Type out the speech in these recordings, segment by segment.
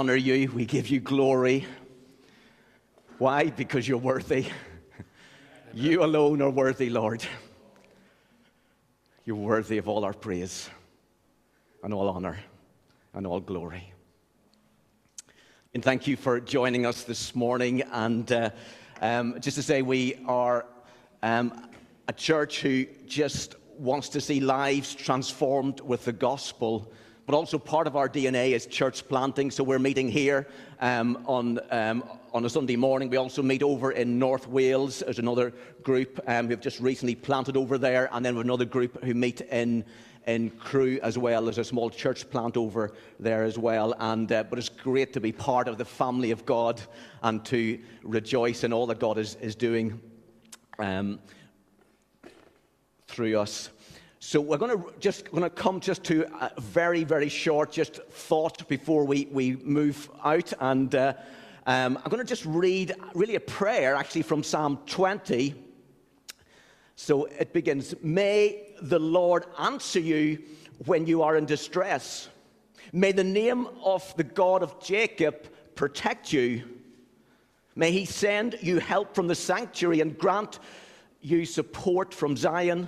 honor you, we give you glory. Why? Because you're worthy. You alone are worthy, Lord. You're worthy of all our praise and all honor and all glory. And thank you for joining us this morning. And uh, um, just to say, we are um, a church who just wants to see lives transformed with the gospel. But also, part of our DNA is church planting. So, we're meeting here um, on, um, on a Sunday morning. We also meet over in North Wales. There's another group um, who've just recently planted over there. And then another group who meet in in Crewe as well. There's a small church plant over there as well. And, uh, but it's great to be part of the family of God and to rejoice in all that God is, is doing um, through us. So we're going to just going to come just to a very very short just thought before we we move out, and uh, um, I'm going to just read really a prayer actually from Psalm 20. So it begins, May the Lord answer you when you are in distress. May the name of the God of Jacob protect you. May he send you help from the sanctuary and grant you support from Zion.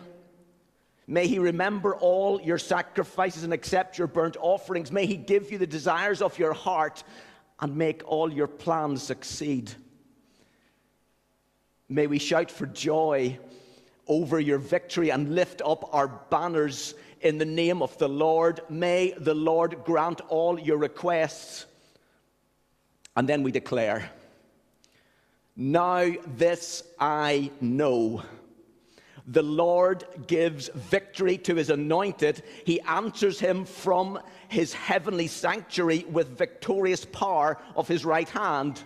May he remember all your sacrifices and accept your burnt offerings. May he give you the desires of your heart and make all your plans succeed. May we shout for joy over your victory and lift up our banners in the name of the Lord. May the Lord grant all your requests. And then we declare, Now this I know. The Lord gives victory to his anointed. He answers him from his heavenly sanctuary with victorious power of his right hand.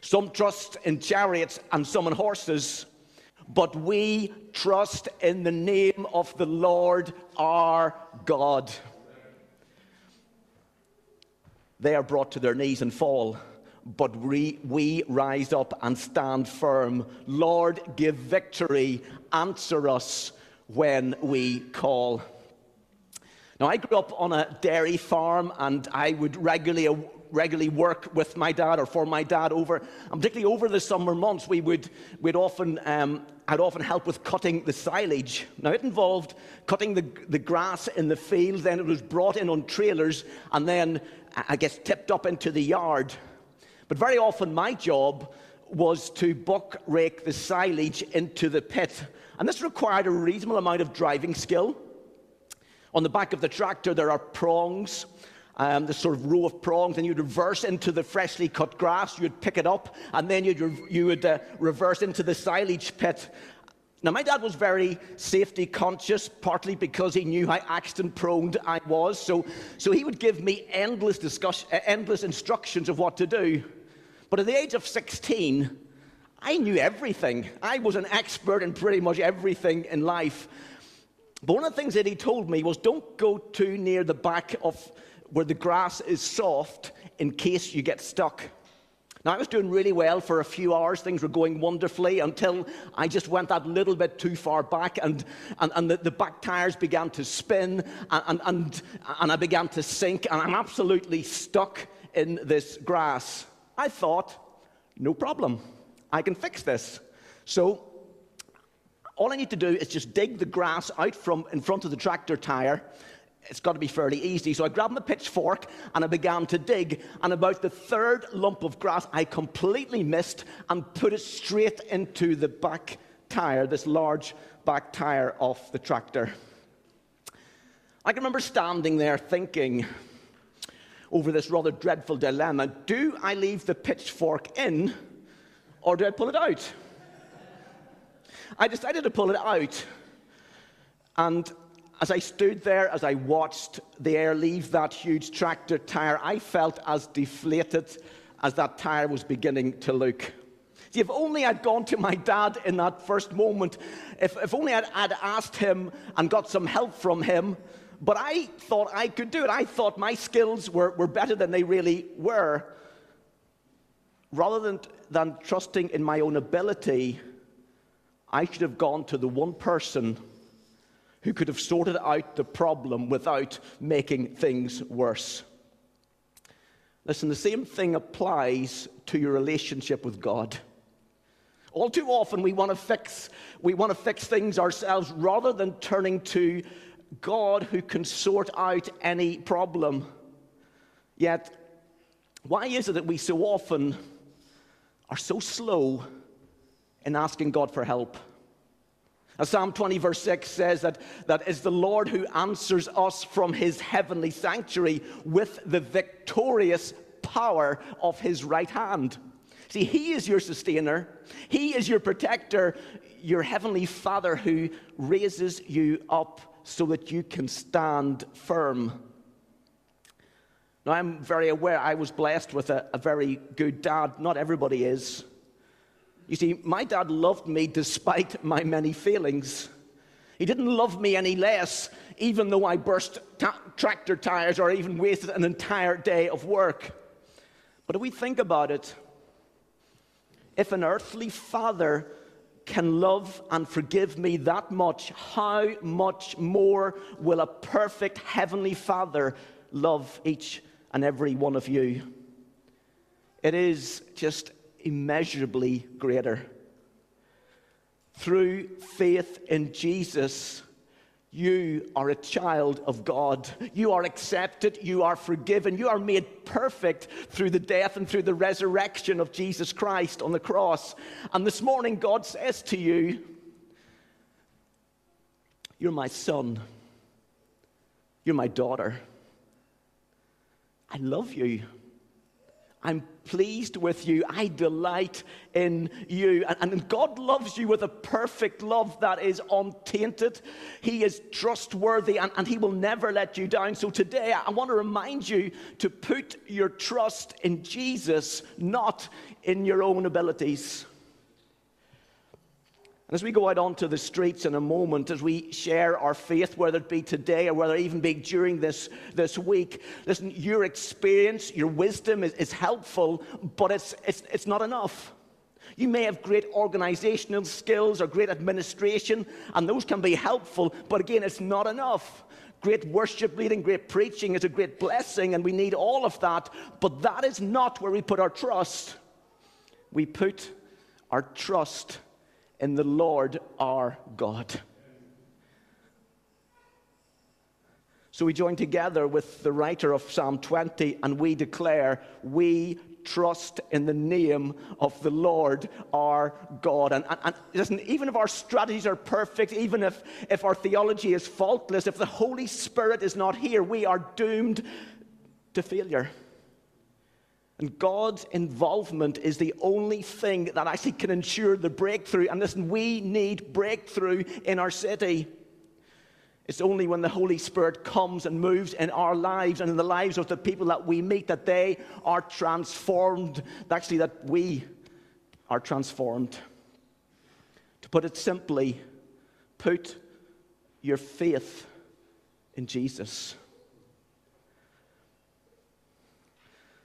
Some trust in chariots and some in horses but we trust in the name of the Lord our God. They are brought to their knees and fall, but we, we rise up and stand firm. Lord, give victory, answer us when we call. Now, I grew up on a dairy farm and I would regularly regularly work with my dad or for my dad over, and particularly over the summer months, we would we'd often um, I'd often help with cutting the silage. Now it involved cutting the, the grass in the field, then it was brought in on trailers, and then I guess tipped up into the yard. But very often my job was to buck rake the silage into the pit, and this required a reasonable amount of driving skill. On the back of the tractor, there are prongs um, this sort of row of prongs, and you'd reverse into the freshly cut grass. You'd pick it up, and then you'd re- you would uh, reverse into the silage pit. Now, my dad was very safety conscious, partly because he knew how accident prone I was. So, so he would give me endless, discuss- uh, endless instructions of what to do. But at the age of 16, I knew everything. I was an expert in pretty much everything in life. But one of the things that he told me was don't go too near the back of where the grass is soft in case you get stuck. Now, I was doing really well for a few hours. Things were going wonderfully until I just went that little bit too far back, and, and, and the, the back tires began to spin, and, and, and I began to sink, and I'm absolutely stuck in this grass. I thought, no problem, I can fix this. So, all I need to do is just dig the grass out from in front of the tractor tire it's got to be fairly easy. So I grabbed my pitchfork and I began to dig. And about the third lump of grass, I completely missed and put it straight into the back tire, this large back tire of the tractor. I can remember standing there thinking over this rather dreadful dilemma do I leave the pitchfork in or do I pull it out? I decided to pull it out. And as I stood there, as I watched the air leave that huge tractor tire, I felt as deflated as that tire was beginning to look. See, if only I'd gone to my dad in that first moment, if, if only I'd, I'd asked him and got some help from him, but I thought I could do it. I thought my skills were, were better than they really were. Rather than, than trusting in my own ability, I should have gone to the one person who could have sorted out the problem without making things worse. Listen, the same thing applies to your relationship with God. All too often we want to fix we want to fix things ourselves rather than turning to God who can sort out any problem. Yet why is it that we so often are so slow in asking God for help? As Psalm 20, verse 6 says that, that is the Lord who answers us from his heavenly sanctuary with the victorious power of his right hand. See, he is your sustainer, he is your protector, your heavenly Father who raises you up so that you can stand firm. Now, I'm very aware I was blessed with a, a very good dad. Not everybody is. You see, my dad loved me despite my many failings. He didn't love me any less, even though I burst ta- tractor tires or even wasted an entire day of work. But if we think about it, if an earthly father can love and forgive me that much, how much more will a perfect heavenly father love each and every one of you? It is just immeasurably greater. Through faith in Jesus, you are a child of God. You are accepted. You are forgiven. You are made perfect through the death and through the resurrection of Jesus Christ on the cross. And this morning, God says to you, You're my son. You're my daughter. I love you. I'm pleased with you. I delight in you. And, God loves you with a perfect love that is untainted. He is trustworthy and, and He will never let you down. So today, I want to remind you to put your trust in Jesus, not in your own abilities. And as we go out onto the streets in a moment, as we share our faith, whether it be today or whether it even be during this, this week, listen, your experience, your wisdom is, is helpful, but it's, it's, it's not enough. You may have great organizational skills or great administration, and those can be helpful, but again, it's not enough. Great worship leading, great preaching is a great blessing, and we need all of that, but that is not where we put our trust. We put our trust in the Lord our God. So we join together with the writer of Psalm 20 and we declare, We trust in the name of the Lord our God. And, and, and, listen, even if our strategies are perfect, even if, if our theology is faultless, if the Holy Spirit is not here, we are doomed to failure. And God's involvement is the only thing that actually can ensure the breakthrough. And listen, we need breakthrough in our city. It's only when the Holy Spirit comes and moves in our lives and in the lives of the people that we meet that they are transformed. Actually, that we are transformed. To put it simply, put your faith in Jesus.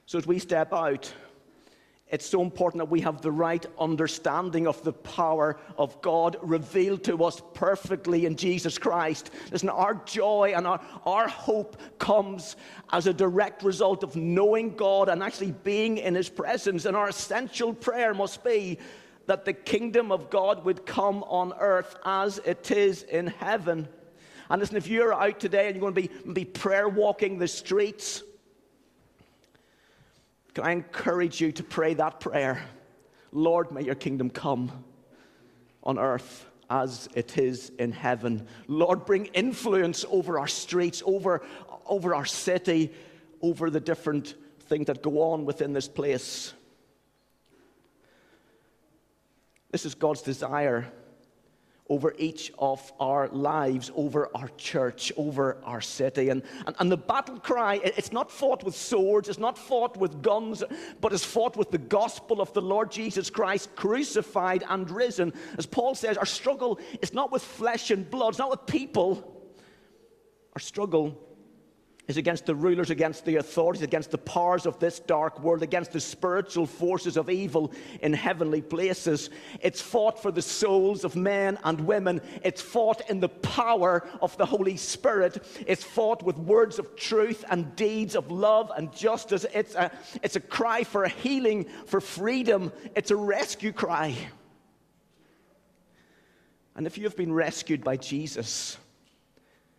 So as we step out, it's so important that we have the right understanding of the power of God revealed to us perfectly in Jesus Christ. Listen, our joy and our, our hope comes as a direct result of knowing God and actually being in His presence. And our essential prayer must be that the kingdom of God would come on earth as it is in heaven. And listen, if you're out today and you're going to be, be prayer walking the streets, can I encourage you to pray that prayer? Lord, may your kingdom come on earth as it is in heaven. Lord, bring influence over our streets, over, over our city, over the different things that go on within this place. This is God's desire over each of our lives, over our church, over our city. And, and, and, the battle cry, it's not fought with swords, it's not fought with guns, but it's fought with the gospel of the Lord Jesus Christ, crucified and risen. As Paul says, our struggle is not with flesh and blood, it's not with people. Our struggle is against the rulers, against the authorities, against the powers of this dark world, against the spiritual forces of evil in heavenly places. It's fought for the souls of men and women. It's fought in the power of the Holy Spirit. It's fought with words of truth and deeds of love and justice. It's a, it's a cry for healing, for freedom. It's a rescue cry. And if you have been rescued by Jesus,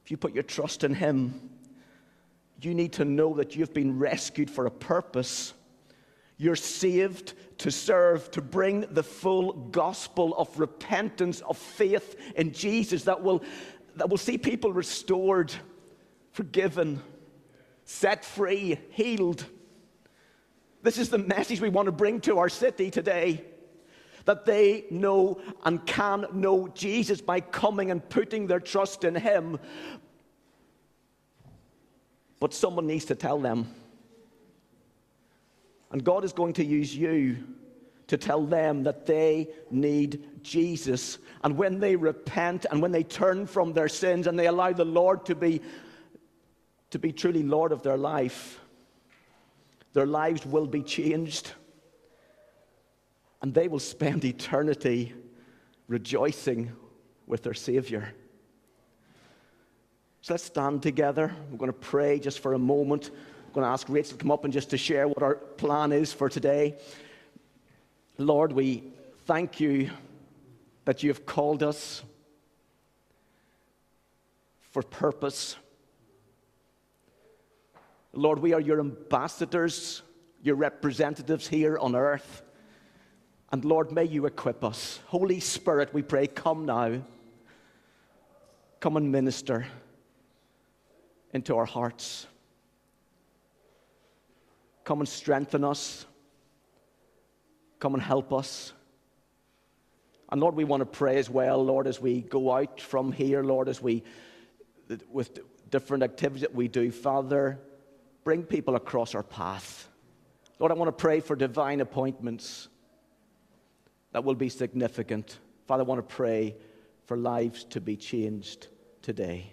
if you put your trust in Him, you need to know that you've been rescued for a purpose. You're saved to serve, to bring the full gospel of repentance, of faith in Jesus that will, that will see people restored, forgiven, set free, healed. This is the message we want to bring to our city today. That they know and can know Jesus by coming and putting their trust in Him, but someone needs to tell them. And God is going to use you to tell them that they need Jesus. And when they repent and when they turn from their sins and they allow the Lord to be, to be truly Lord of their life, their lives will be changed. And they will spend eternity rejoicing with their Savior. So let's stand together. We're going to pray just for a moment. I'm going to ask Rachel to come up and just to share what our plan is for today. Lord, we thank you that you have called us for purpose. Lord, we are your ambassadors, your representatives here on earth. And Lord, may you equip us. Holy Spirit, we pray, come now. Come and minister into our hearts. Come and strengthen us. Come and help us. And Lord, we want to pray as well, Lord, as we go out from here, Lord, as we, with different activities that we do, Father, bring people across our path. Lord, I want to pray for divine appointments that will be significant. Father, I want to pray for lives to be changed today